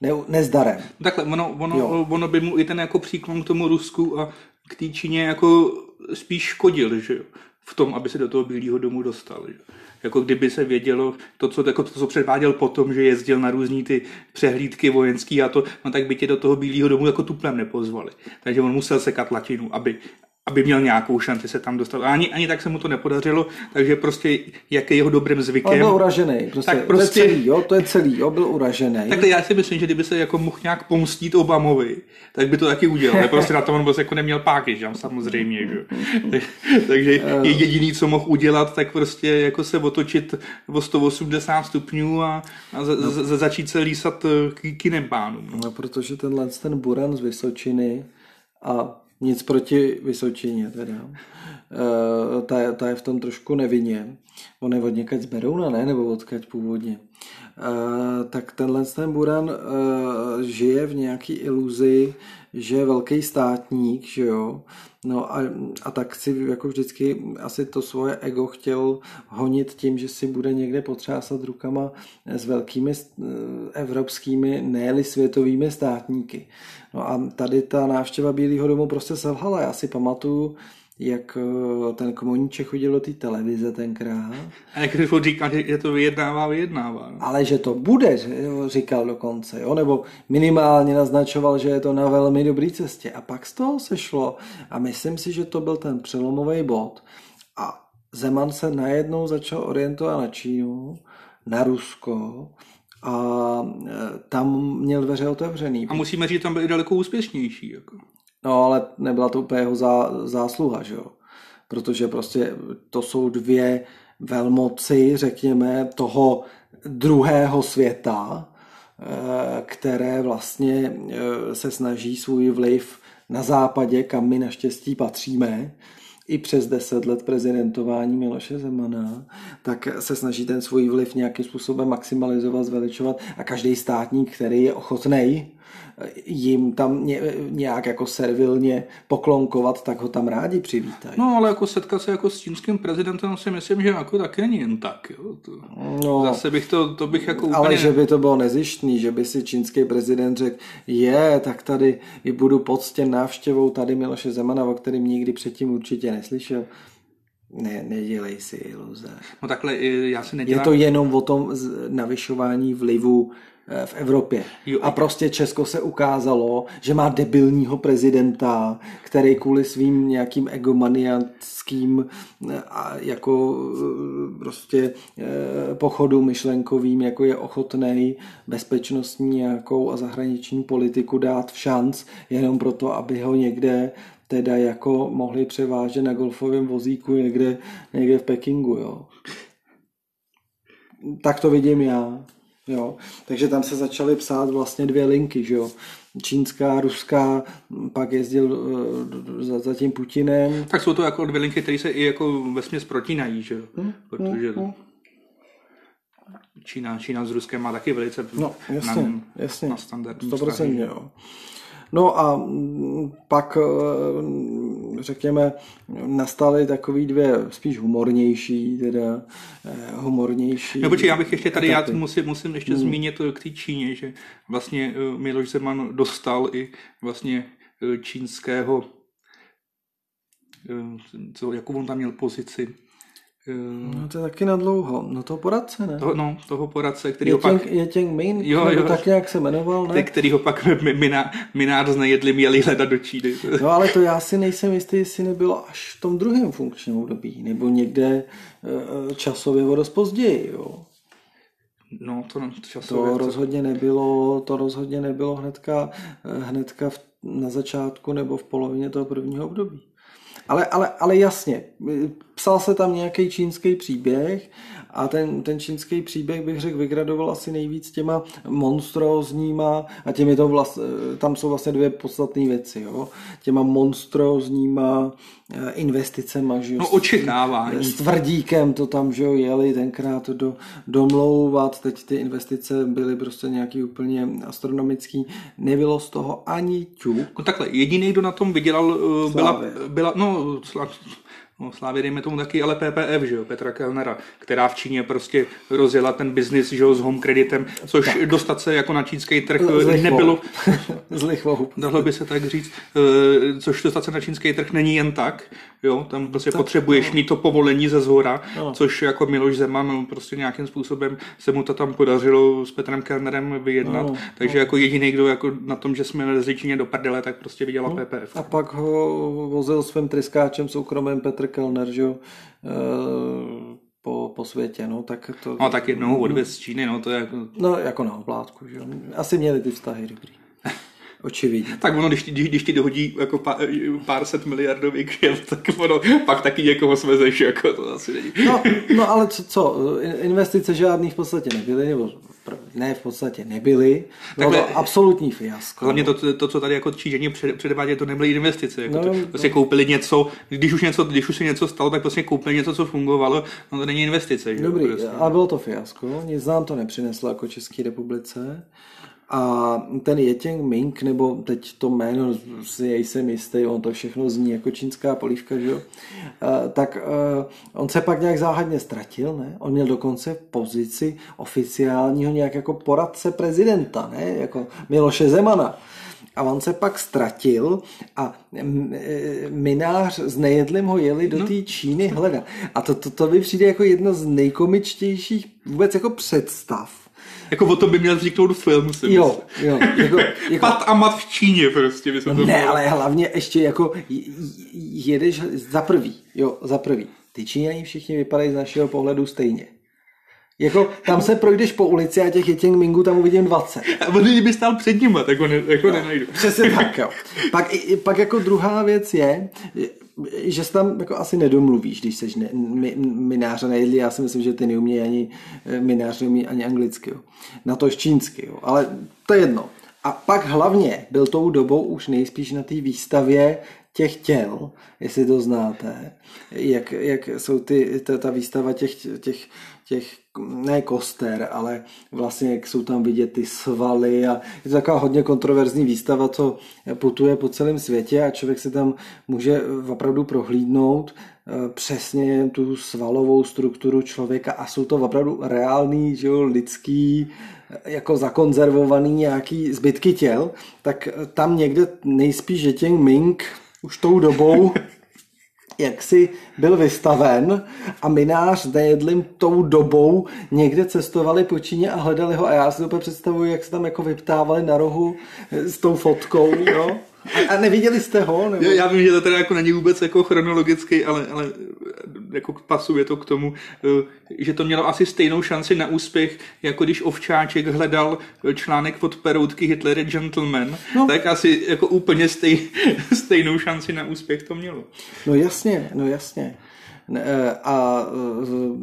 Ne, nezdarem. Takhle, ono, ono, ono by mu i ten jako příklon k tomu Rusku a k té Číně jako spíš škodil, že jo. v tom, aby se do toho Bílého domu dostal. Že? Jako kdyby se vědělo to, co, jako to, co předváděl potom, že jezdil na různý ty přehlídky vojenský a to, no tak by tě do toho Bílého domu jako tuplem nepozvali. Takže on musel sekat latinu, aby, aby měl nějakou šanci se tam dostat. A ani, ani tak se mu to nepodařilo, takže prostě jak je jeho dobrým zvykem. On byl uražený, prostě, tak prostě, to je celý, jo, to je celý, jo, byl uražený. Takhle já si myslím, že kdyby se jako mohl nějak pomstít Obamovi, tak by to taky udělal. Ale prostě na to on prostě jako neměl páky, že samozřejmě, že? takže eh. jediný, co mohl udělat, tak prostě jako se otočit o 180 stupňů a, a za, no. za, začít se lísat eh, kinem pánům. No. no, protože tenhle ten Buran z Vysočiny a nic proti Vysočině teda. E, ta, ta je v tom trošku nevinně. On je od někaď z Berouna, ne? Nebo odkaď původně. E, tak tenhle ten Buran e, žije v nějaký iluzi, že je velký státník, že jo. No a, a tak si jako vždycky asi to svoje ego chtěl honit tím, že si bude někde potřásat rukama s velkými evropskými, ne světovými státníky. No a tady ta návštěva Bílého domu prostě selhala. Já si pamatuju, jak eh, ten Komoníček chodil do té televize tenkrát. A jak furt říkal, že to vyjednává, vyjednává. No. Ale že to bude, říkal dokonce, jo? nebo minimálně naznačoval, že je to na velmi dobré cestě. A pak z toho se šlo a myslím si, že to byl ten přelomový bod. A Zeman se najednou začal orientovat na Čínu, na Rusko, a e, tam měl dveře otevřený. A musíme říct, tam byl i daleko úspěšnější. Jako. No, ale nebyla to úplně jeho zá, zásluha, že jo? Protože prostě to jsou dvě velmoci, řekněme, toho druhého světa, e, které vlastně e, se snaží svůj vliv na západě, kam my naštěstí patříme, i přes deset let prezidentování Miloše Zemana, tak se snaží ten svůj vliv nějakým způsobem maximalizovat, zveličovat a každý státník, který je ochotný jim tam nějak jako servilně poklonkovat, tak ho tam rádi přivítají. No ale jako setkat se jako s čínským prezidentem si myslím, že jako taky není jen tak. Jo. To, no, zase bych to, to bych jako úplně... Ale že by to bylo nezištný, že by si čínský prezident řekl, je, tak tady i budu poctěn návštěvou tady Miloše Zemana, o kterým nikdy předtím určitě neslyšel. Ne, nedělej si iluze. No takhle, já si nedělám... Je to jenom o tom navyšování vlivu v Evropě. Jo. A prostě Česko se ukázalo, že má debilního prezidenta, který kvůli svým nějakým egomaniackým eh, jako eh, prostě pochodu myšlenkovým, jako je ochotný bezpečnostní nějakou a zahraniční politiku dát v šanc, jenom proto, aby ho někde teda jako mohli převážet na golfovém vozíku někde, někde v Pekingu, jo. Tak to vidím já. Jo. Takže tam se začaly psát vlastně dvě linky, že jo. Čínská, ruská, pak jezdil uh, za, za tím Putinem. Tak jsou to jako dvě linky, které se i jako vesměs protínají, že jo. Hmm, Protože hmm, Čína, Čína s Ruskem má taky velice no, jasně, na, jasně, na standardní 100% vztahy. jo. No a mm, pak, eh, řekněme, nastaly takový dvě spíš humornější, teda eh, humornější. No počkej, já bych ještě tady, já musím, musím ještě hmm. zmínit k té Číně, že vlastně eh, Miloš Zeman dostal i vlastně čínského, co, jakou on tam měl pozici, No to je taky na dlouho. No toho poradce, ne? Toho, no, toho poradce, který je ho pak... Je těch Min, jo, jo, tak nějak se jmenoval, ne? Který ho pak Minár z nejedli měli hledat do Číny. No ale to já si nejsem jistý, jestli nebylo až v tom druhém funkčním období, nebo někde eh, časově o dost později, jo. No, to časově... To rozhodně nebylo, to rozhodně nebylo hnedka, eh, hnedka v, na začátku nebo v polovině toho prvního období. Ale, ale, ale jasně, psal se tam nějaký čínský příběh a ten, ten čínský příběh bych řekl vygradoval asi nejvíc těma monstrózníma a těmi to vlast, tam jsou vlastně dvě podstatné věci, jo? těma monstrózníma eh, investicema, že jo? No očekávání. S tvrdíkem to tam, že jo, jeli tenkrát do, domlouvat, teď ty investice byly prostě nějaký úplně astronomický, nebylo z toho ani ťuk. No takhle, jediný, kdo na tom vydělal, eh, byla, byla, no, No, Slávě dejme tomu taky, ale PPF, že jo, Petra Kellnera, která v Číně prostě rozjela ten biznis, že jo, s home kreditem, což tak. dostat se jako na čínský trh z nebylo. z lichvou. Dalo by se tak říct, eh, což dostat se na čínský trh není jen tak, jo, tam prostě tak, potřebuješ no. mít to povolení ze zhora, no. což jako Miloš Zeman no, prostě nějakým způsobem se mu to tam podařilo s Petrem Kellnerem vyjednat, no, takže no. jako jediný, kdo jako na tom, že jsme lezli Číně do prdele, tak prostě viděla no. PPF. A pak ho vozil svým tryskáčem soukromým Petr Kellner, že jo, eh, po, po světě, no, tak to... No, tak jednou odvěz z Číny, no, to je jako... No, jako na oblátku, že jo. Asi měli ty vztahy dobrý. Očividně. tak ono, když, když, když ti dohodí jako pár, pár set miliardový kšeft, tak ono pak taky někoho svezeš, jako to asi není. no, no ale co, co, investice žádný v podstatě nebyly, nebo ne v podstatě nebyly. Bylo Takhle, to absolutní fiasko. Hlavně to, to, co tady jako čížení předvádět, to nebyly investice. Jako no, to, prostě no. koupili něco, když už, něco, když už se něco stalo, tak prostě koupili něco, co fungovalo, no to není investice. Dobrý, prostě. a bylo to fiasko, nic nám to nepřineslo jako České republice. A ten Jetěng Ming, nebo teď to jméno si nejsem jistý, on to všechno zní jako čínská polívka, že jo? tak on se pak nějak záhadně ztratil, ne? On měl dokonce pozici oficiálního nějak jako poradce prezidenta, ne? Jako Miloše Zemana. A on se pak ztratil a minář s nejedlým ho jeli do no. té Číny hledat. A to, to, to by přijde jako jedno z nejkomičtějších vůbec jako představ jako o tom by měl vzniknout film, si Jo, jo. Jako, jako... Pat a mat v Číně prostě. By se to ne, ale hlavně ještě jako jedeš za prvý, jo, za prvý. Ty Číňané všichni vypadají z našeho pohledu stejně. Jako, tam se projdeš po ulici a těch Yeting Mingů tam uvidím 20. A on kdyby stál před nimi, tak ho, ne, jako no, nenajdu. Přesně tak, jo. Pak, pak jako druhá věc je, že se tam jako asi nedomluvíš, když jsi ne, mi, a nejedli. Já si myslím, že ty neumí ani eh, minář neumí ani anglicky. Jo. Na to čínsky, jo. ale to je jedno. A pak hlavně byl tou dobou už nejspíš na té výstavě těch těl, jestli to znáte, jak, jak jsou ty, ta, ta výstava těch, těch, těch, ne koster, ale vlastně jak jsou tam vidět ty svaly a je to taková hodně kontroverzní výstava, co putuje po celém světě a člověk se tam může opravdu prohlídnout eh, přesně tu svalovou strukturu člověka a jsou to opravdu reální, že jo, lidský, eh, jako zakonzervovaný nějaký zbytky těl, tak tam někde nejspíš že těch Ming už tou dobou jak si byl vystaven a minář s nejedlým tou dobou někde cestovali po Číně a hledali ho a já si to představuji, jak se tam jako vyptávali na rohu s tou fotkou, jo. A, a neviděli jste ho? Nebo? Já vím, že to teda jako není vůbec jako chronologicky, ale, ale jako pasuje to k tomu, eh, že to mělo asi stejnou šanci na úspěch, jako když Ovčáček hledal článek od Peroutky Hitler je gentleman, no. tak asi jako úplně stej, stejnou šanci na úspěch to mělo. No jasně, no jasně. Eh, a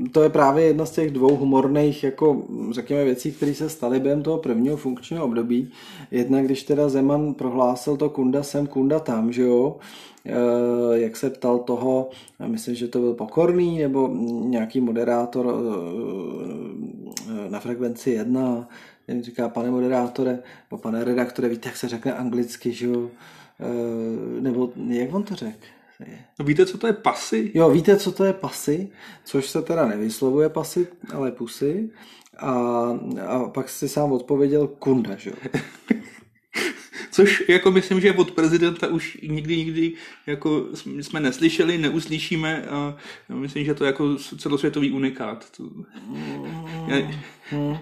eh, to je právě jedna z těch dvou humorných, jako řekněme, věcí, které se staly během toho prvního funkčního období. Jedna, když teda Zeman prohlásil to kunda sem, kunda tam, že jo, eh, jak se ptal toho, myslím, že to byl Pokorný nebo nějaký moderátor na frekvenci jedna, jen říká, pane moderátore, nebo pane redaktore, víte, jak se řekne anglicky, že jo, nebo jak on to řekl? No víte, co to je pasy? Jo, víte, co to je pasy, což se teda nevyslovuje pasy, ale pusy. A, a pak si sám odpověděl kunda, že jo. Což jako myslím, že od prezidenta už nikdy, nikdy jako jsme neslyšeli, neuslyšíme a myslím, že to je jako celosvětový unikát. To... Mm,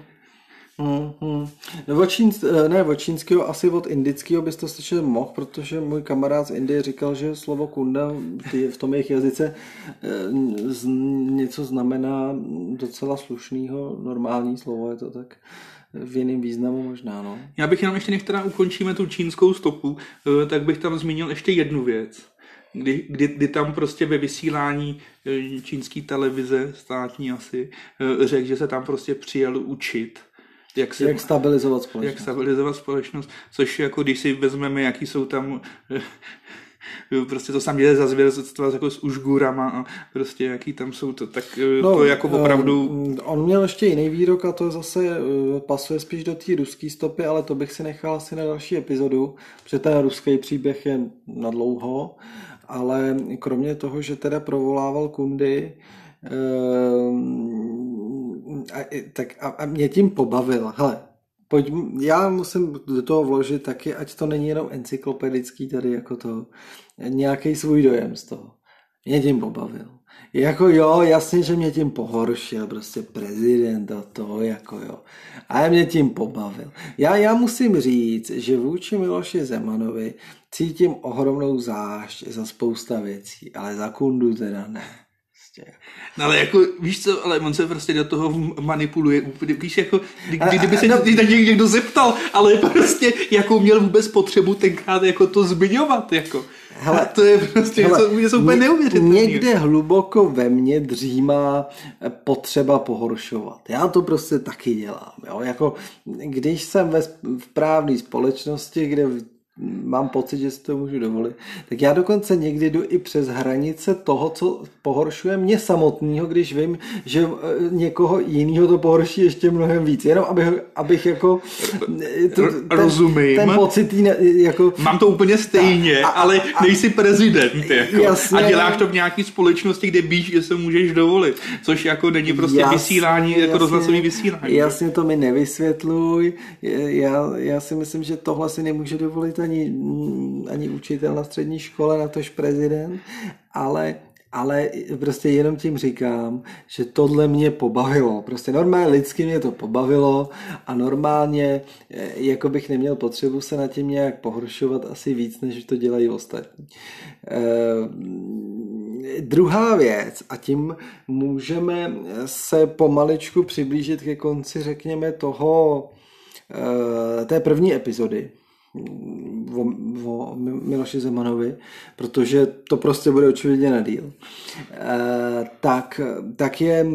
mm. Hmm, hmm. No od čín, eh, ne, od čínského, asi od indického bys to slyšet mohl, protože můj kamarád z Indie říkal, že slovo kunda v tom jejich jazyce eh, něco znamená docela slušného, normální slovo, je to tak v jiném významu možná, no. Já bych jenom ještě, teda ukončíme tu čínskou stopu, eh, tak bych tam zmínil ještě jednu věc. Kdy, kdy, kdy tam prostě ve vysílání čínské televize, státní asi, řekl, že se tam prostě přijel učit jak, se, jak stabilizovat společnost. Jak stabilizovat společnost, což jako když si vezmeme, jaký jsou tam prostě to sam jde za zvěrstva jako s užgurama a prostě jaký tam jsou to, tak eh, no, to jako opravdu... Eh, on měl ještě jiný výrok a to zase eh, pasuje spíš do té ruské stopy, ale to bych si nechal asi na další epizodu, protože ten ruský příběh je na dlouho ale kromě toho, že teda provolával kundy, a, tak a, a mě tím pobavil. Hele, pojď, já musím do toho vložit taky, ať to není jenom encyklopedický tady jako to, nějaký svůj dojem z toho. Mě tím pobavil. Jako jo, jasně, že mě tím pohoršil, prostě prezident a to, jako jo. A mě tím pobavil. Já, já musím říct, že vůči Miloši Zemanovi cítím ohromnou zášť za spousta věcí, ale za kundu teda ne. Prostě. No ale jako, víš co, ale on se prostě do toho manipuluje úplně, víš, jako, kdy, kdy, kdyby se no, někdo zeptal, ale prostě, jakou měl vůbec potřebu tenkrát jako to zmiňovat, jako. Hele, to je prostě hele, něco, něco úplně neuvěřitelné. Někde hluboko ve mně dřímá potřeba pohoršovat. Já to prostě taky dělám. Jo? Jako, když jsem ve, v právné společnosti, kde mám pocit, že si to můžu dovolit, tak já dokonce někdy jdu i přes hranice toho, co pohoršuje mě samotného, když vím, že e, někoho jiného to pohorší ještě mnohem víc. Jenom abych, abych jako... E, to, ten, Rozumím. Ten pocit jako... Mám to úplně stejně, a, a, ale a, nejsi prezident. Jako. Jasně, a děláš to v nějaké společnosti, kde víš, že se můžeš dovolit. Což jako není prostě jasně, vysílání, jako jasně, rozhlasový vysílání. Jasně to mi nevysvětluj. Já, já si myslím, že tohle si nemůže dovolit ani, ani učitel na střední škole, na tož prezident, ale ale prostě jenom tím říkám, že tohle mě pobavilo. Prostě normálně lidsky mě to pobavilo a normálně eh, jako bych neměl potřebu se na tím nějak pohoršovat asi víc, než to dělají ostatní. Eh, druhá věc a tím můžeme se pomaličku přiblížit ke konci, řekněme, toho eh, té první epizody, o, o Miloši Zemanovi, protože to prostě bude očividně na díl, e, tak, tak je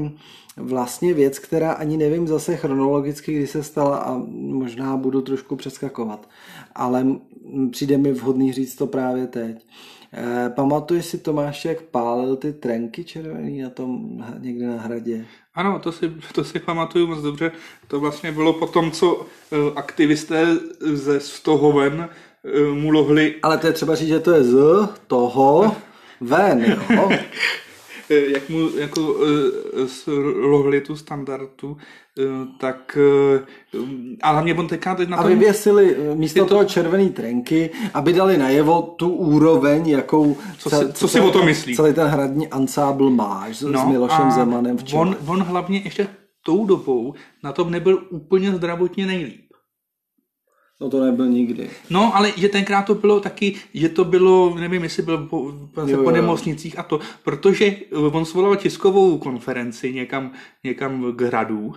vlastně věc, která ani nevím zase chronologicky, kdy se stala a možná budu trošku přeskakovat, ale přijde mi vhodný říct to právě teď. E, pamatuješ si Tomáš, jak pálil ty trenky červený na tom někde na hradě? Ano, to si, to si pamatuju moc dobře. To vlastně bylo po tom, co eh, aktivisté ze Stohoven eh, mu lohli... Ale to je třeba říct, že to je z toho ven, jo? Eh, jak mu jako lohli tu standardu, tak a hlavně on teďka teď na tom... A vyvěsili místo to... toho červený trenky, aby dali najevo tu úroveň, jakou co, si, co si o to myslí? celý ten hradní ansábl máš no, s Milošem Zemanem. On, on hlavně ještě tou dobou na tom nebyl úplně zdravotně nejlíp. No to nebyl nikdy. No, ale že tenkrát to bylo taky, že to bylo, nevím, jestli bylo po, jo, po nemocnicích a to, protože on svolal tiskovou konferenci někam, někam k hradu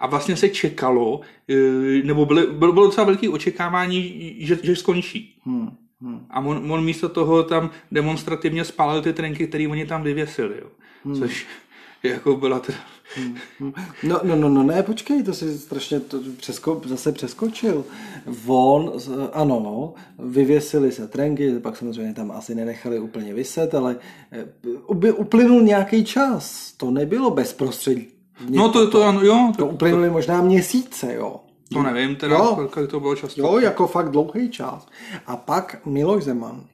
a vlastně se čekalo, e, nebo bylo, bylo, bylo docela velké očekávání, že, že skončí. Hmm. Hmm. A on, on místo toho tam demonstrativně spálil ty trenky, které oni tam vyvěsili. Jo. Hmm. Což jako byla teda... No, no, no, no, ne, počkej, to si strašně to přesko, zase přeskočil. On, ano, vyvěsili se trenky, pak samozřejmě tam asi nenechali úplně vyset, ale eh, uplynul nějaký čas. To nebylo bezprostředně. No to, to, ano, jo. To, to uplynuly možná měsíce, jo. To nevím, teda, jo, kolik to bylo často. Jo, jako fakt dlouhý čas. A pak Miloš Zeman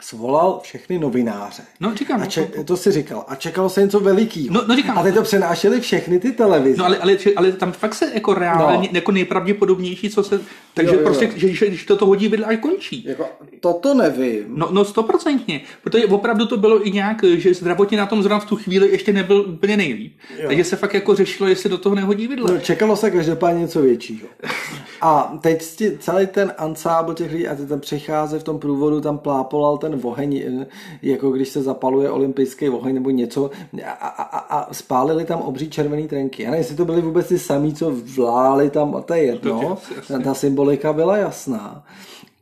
svolal všechny novináře. No, říkám. A če- to si říkal. A čekalo se něco velikého. No, no, říkám. A teď to přenášeli všechny ty televize. No, ale, ale, ale tam fakt se jako reálně, no. jako nejpravděpodobnější, co se... Takže jo, jo. prostě, že, že, když to to hodí vidle, až končí. Jako, toto nevím. No, no stoprocentně. Protože opravdu to bylo i nějak, že zdravotně na tom zrovna v tu chvíli ještě nebyl úplně nejlíp. Jo. Takže se fakt jako řešilo, jestli do toho nehodí vidle. No, čekalo se každopádně něco většího. A teď celý ten ansábl těch lidí, a ty tam přichází v tom průvodu, tam plápolal ten oheň, jako když se zapaluje olympijský oheň nebo něco a, a, a spálili tam obří červený trenky. Já nevím, jestli to byli vůbec ty samý, co vláli tam, a to je jedno, ta symbolika byla jasná.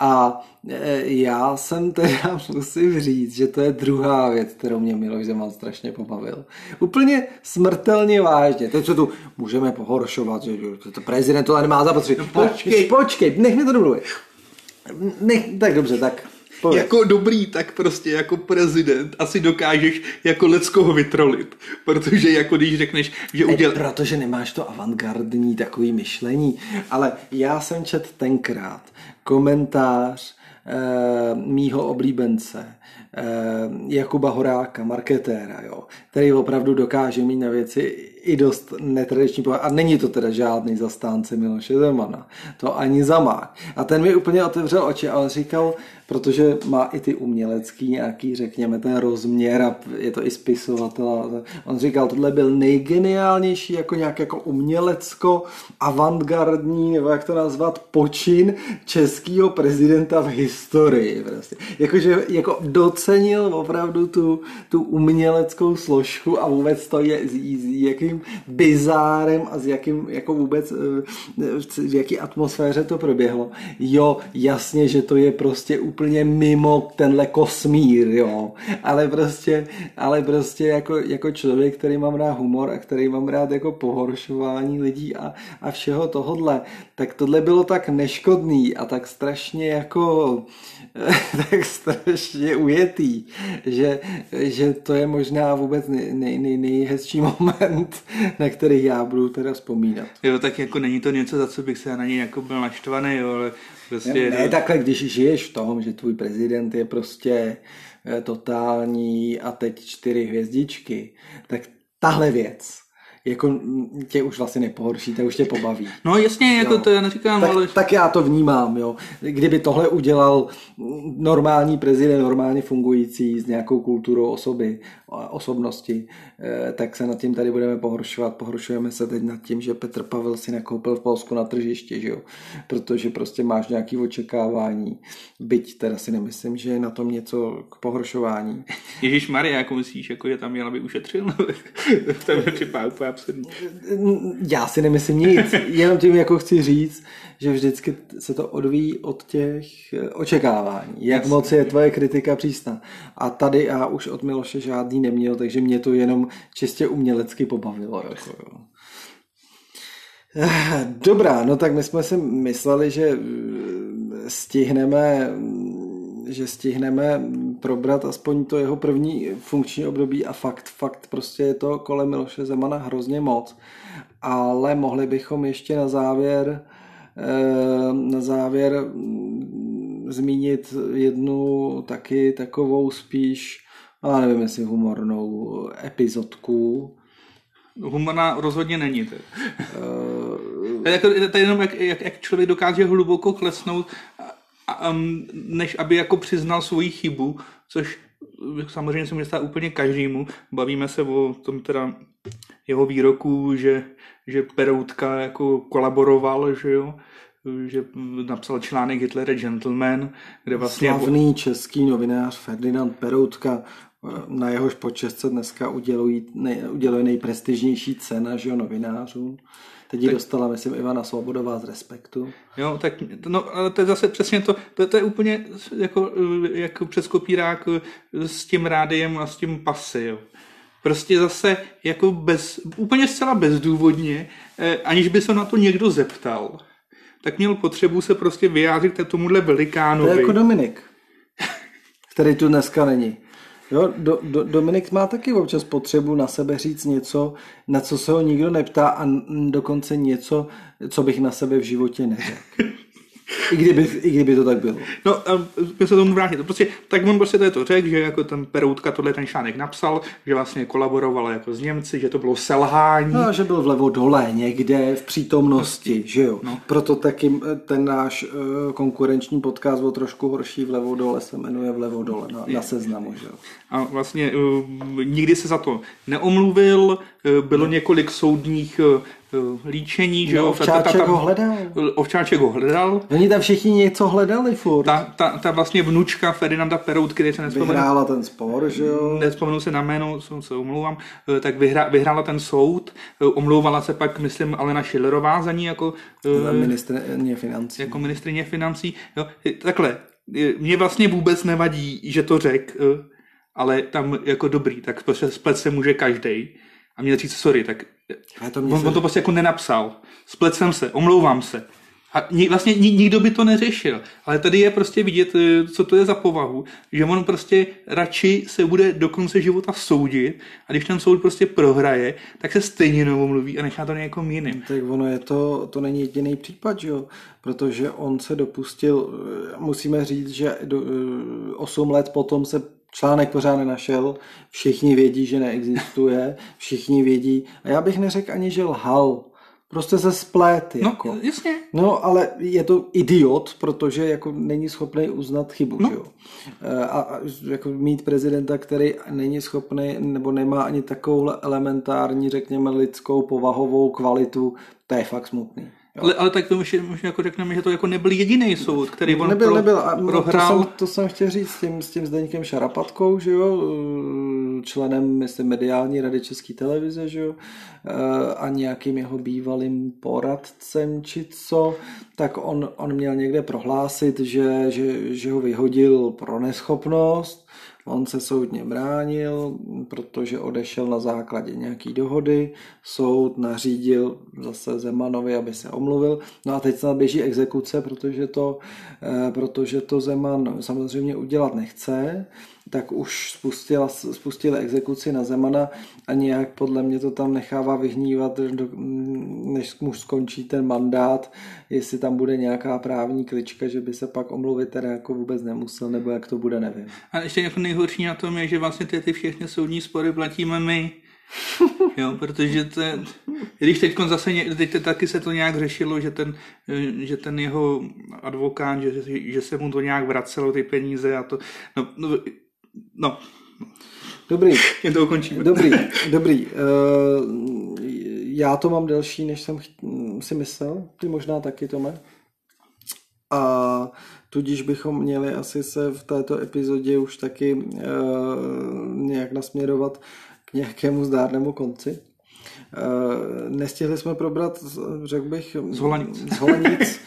A e, já jsem teda musím říct, že to je druhá věc, kterou mě Miloš Zeman strašně pobavil. Úplně smrtelně vážně. Teď co tu můžeme pohoršovat, že to prezident to nemá zapotřebí. No, počkej, počkej, nech mi to domluvit. Nech, tak dobře, tak Pojď. Jako dobrý, tak prostě jako prezident asi dokážeš jako leckoho vytrolit. Protože jako když řekneš, že uděl... E, protože nemáš to avantgardní takový myšlení. Ale já jsem čet tenkrát komentář e, mýho oblíbence Jakuba Horáka, marketéra, jo, který opravdu dokáže mít na věci i dost netradiční pohled. A není to teda žádný zastánce Miloše Zemana. To ani zamák. A ten mi úplně otevřel oči a on říkal, protože má i ty umělecký nějaký, řekněme, ten rozměr a je to i spisovatel. On říkal, tohle byl nejgeniálnější jako nějak jako umělecko avantgardní, nebo jak to nazvat, počin českého prezidenta v historii. Prostě. Jakože jako docenil opravdu tu, tu uměleckou složku a vůbec to je, jakým bizárem a s jakým, jako vůbec, eh, v jaký atmosféře to proběhlo. Jo, jasně, že to je prostě úplně mimo tenhle kosmír, jo. Ale prostě, ale prostě jako, jako člověk, který mám rád humor a který mám rád jako pohoršování lidí a, a všeho tohodle, tak tohle bylo tak neškodný a tak strašně jako tak strašně ujetý, že, že to je možná vůbec nej, nej, nej, nejhezčí moment, na který já budu teda vzpomínat. Jo, tak jako není to něco, za co bych se na něj jako byl naštvaný, jo, ale prostě... Ne, ne takhle, když žiješ v tom, že tvůj prezident je prostě eh, totální a teď čtyři hvězdičky, tak tahle věc jako tě už vlastně nepohorší, to už tě pobaví. No jasně, jako jo. to já neříkám, tak, ale... Tak já to vnímám, jo. Kdyby tohle udělal normální prezident, normálně fungující s nějakou kulturou osoby, osobnosti, eh, tak se nad tím tady budeme pohoršovat. Pohoršujeme se teď nad tím, že Petr Pavel si nakoupil v Polsku na tržiště, že jo. Protože prostě máš nějaké očekávání. Byť teda si nemyslím, že je na tom něco k pohoršování. Ježíš Maria, jako myslíš, jako je tam měla by ušetřil? to mi připadá úplně absurdní. Já si nemyslím nic, jenom tím jako chci říct, že vždycky se to odvíjí od těch eh, očekávání. Jak Jasně. moc je tvoje kritika přísná. A tady já už od Miloše žádný neměl, takže mě to jenom čistě umělecky pobavilo. Jako, jo. Eh, dobrá, no tak my jsme si mysleli, že eh, stihneme že stihneme probrat aspoň to jeho první funkční období a fakt, fakt prostě je to kolem Miloše Zemana hrozně moc. Ale mohli bychom ještě na závěr eh, na závěr mm, zmínit jednu taky takovou spíš, a nevím jestli humornou epizodku, Humorná rozhodně není. To. Uh, jako, to je jenom, jak, jak, jak člověk dokáže hluboko klesnout um, než aby jako přiznal svoji chybu, což samozřejmě se může stát úplně každému. Bavíme se o tom teda jeho výroku, že, že Peroutka jako kolaboroval, že jo, že napsal článek Hitler Gentleman, kde vlastně... Slavný český novinář Ferdinand Peroutka, na jehož počest se dneska udělují, nej, uděluje nejprestižnější cena že jo, novinářům. Teď ji tak, dostala, myslím, Ivana Svobodová z Respektu. Jo, tak no, ale to je zase přesně to, to, to je úplně jako, jako přes kopírák s tím rádiem a s tím pasy, jo. Prostě zase jako bez, úplně zcela bezdůvodně, eh, aniž by se na to někdo zeptal, tak měl potřebu se prostě vyjádřit k tomuhle velikánovi. To je jako Dominik, který tu dneska není. Jo, do, do, Dominik má taky občas potřebu na sebe říct něco, na co se ho nikdo neptá a dokonce něco, co bych na sebe v životě neřekl. I kdyby, I kdyby to tak bylo. No, my se tomu vrátit. Prostě, tak on prostě to, je to řekl, že jako ten Peroutka tohle ten článek napsal, že vlastně kolaboroval jako s Němci, že to bylo selhání. No, že byl vlevo dole někde v přítomnosti, že jo. No. Proto taky ten náš uh, konkurenční podcast o trošku horší vlevo dole se jmenuje vlevo dole na, na seznamu, že jo. A vlastně uh, nikdy se za to neomluvil, bylo několik soudních Eh, líčení, že jo. Ovčáček ta, ta, ta, ho hledal. Ovčáček ho hledal. Oni tam všichni něco hledali furt. Ta, ta, ta vlastně vnučka Ferdinanda Peroutky, který se nespomenu. Vyhrála ten spor, že jo. Nespomenu se na jméno, se omlouvám, eh, tak vyhrá, vyhrála ten soud, eh, omlouvala se pak, myslím, Alena Schillerová za ní jako... Ministrině financí. Jako ministrině financí. Jo. Takhle, mě vlastně vůbec nevadí, že to řek, ale tam jako dobrý, tak splet se může každý. A měl říct sorry, tak to on, se... on to prostě jako nenapsal. Splet jsem se, omlouvám se. A ni, vlastně ni, nikdo by to neřešil. Ale tady je prostě vidět, eh, co to je za povahu, že on prostě radši se bude do konce života soudit a když ten soud prostě prohraje, tak se stejně mluví a nechá to nějakým jiným. Tak ono je to, to není jediný případ, že jo? protože on se dopustil, eh, musíme říct, že do, 8 eh, let potom se Článek pořád nenašel, všichni vědí, že neexistuje, všichni vědí, a já bych neřekl ani, že lhal, prostě se splet. No, Jako. jasně. No, ale je to idiot, protože jako není schopný uznat chybu, No. že jo? E, A, a jako mít prezidenta, který není schopný nebo nemá ani takovou elementární, řekněme, lidskou povahovou kvalitu, to je fakt smutný. Jo. Ale, ale tak to už, už jako řekneme, že to jako nebyl jediný soud, který on nebyl, pro, nebyl. A no, prohrál. To jsem, to jsem chtěl říct s tím, s tím Zdeňkem Šarapatkou, že jo, členem, myslím, mediální rady České televize, že jo, e, a nějakým jeho bývalým poradcem, či co, tak on, on měl někde prohlásit, že, že, že ho vyhodil pro neschopnost, On se soudně bránil, protože odešel na základě nějaký dohody. Soud nařídil zase Zemanovi, aby se omluvil. No a teď snad běží exekuce, protože to, eh, protože to Zeman samozřejmě udělat nechce tak už spustila, spustili exekuci na Zemana a nějak podle mě to tam nechává vyhnívat, než mu skončí ten mandát, jestli tam bude nějaká právní klička, že by se pak omluvit teda jako vůbec nemusel, nebo jak to bude, nevím. A ještě jako nejhorší na tom je, že vlastně ty, ty všechny soudní spory platíme my. Jo, protože to, když teď zase, teď taky se to nějak řešilo, že ten, že ten jeho advokát, že, že se mu to nějak vracelo, ty peníze a to, no, no, no. Dobrý. Jen to ukončíme. Dobrý, dobrý. Uh, já to mám delší, než jsem si myslel. Ty možná taky, Tome. A tudíž bychom měli asi se v této epizodě už taky uh, nějak nasměrovat k nějakému zdárnému konci. Uh, nestihli jsme probrat, řekl bych, z Holanic. Z Holanic.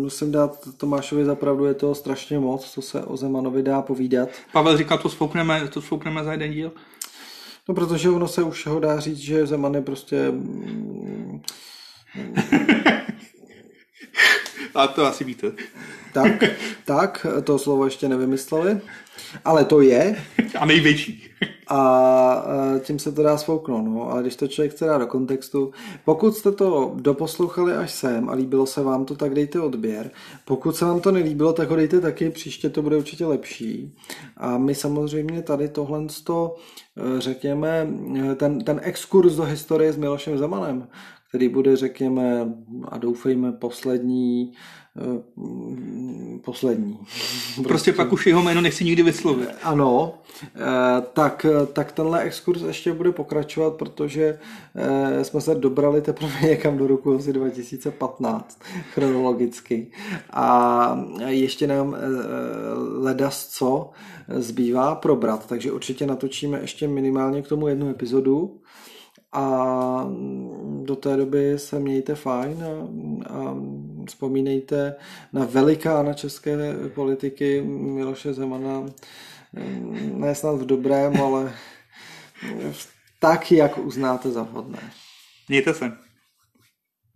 Musím dát Tomášovi zapravdu, je to strašně moc, co se o Zemanovi dá povídat. Pavel říkal, to spoukneme, to spoukneme za jeden díl. No, protože ono se už ho dá říct, že Zeman je prostě... A to asi víte. Tak, tak, to slovo ještě nevymysleli, ale to je. A největší. A tím se to dá svouknout, no. Ale když to člověk chce dát do kontextu, pokud jste to doposlouchali až sem a líbilo se vám to, tak dejte odběr. Pokud se vám to nelíbilo, tak ho dejte taky, příště to bude určitě lepší. A my samozřejmě tady tohle to, řekněme, ten, ten exkurs do historie s Milošem Zemanem, který bude, řekněme, a doufejme, poslední, poslední. Prostě, prostě pak už jeho jméno nechci nikdy vyslovit. Ano, tak, tak tenhle exkurs ještě bude pokračovat, protože jsme se dobrali teprve někam do roku asi 2015 chronologicky. A ještě nám ledas co zbývá probrat, takže určitě natočíme ještě minimálně k tomu jednu epizodu a do té doby se mějte fajn a, a vzpomínejte na velikána české politiky Miloše Zemana, ne snad v dobrém, ale tak, jak uznáte za vhodné. Mějte se.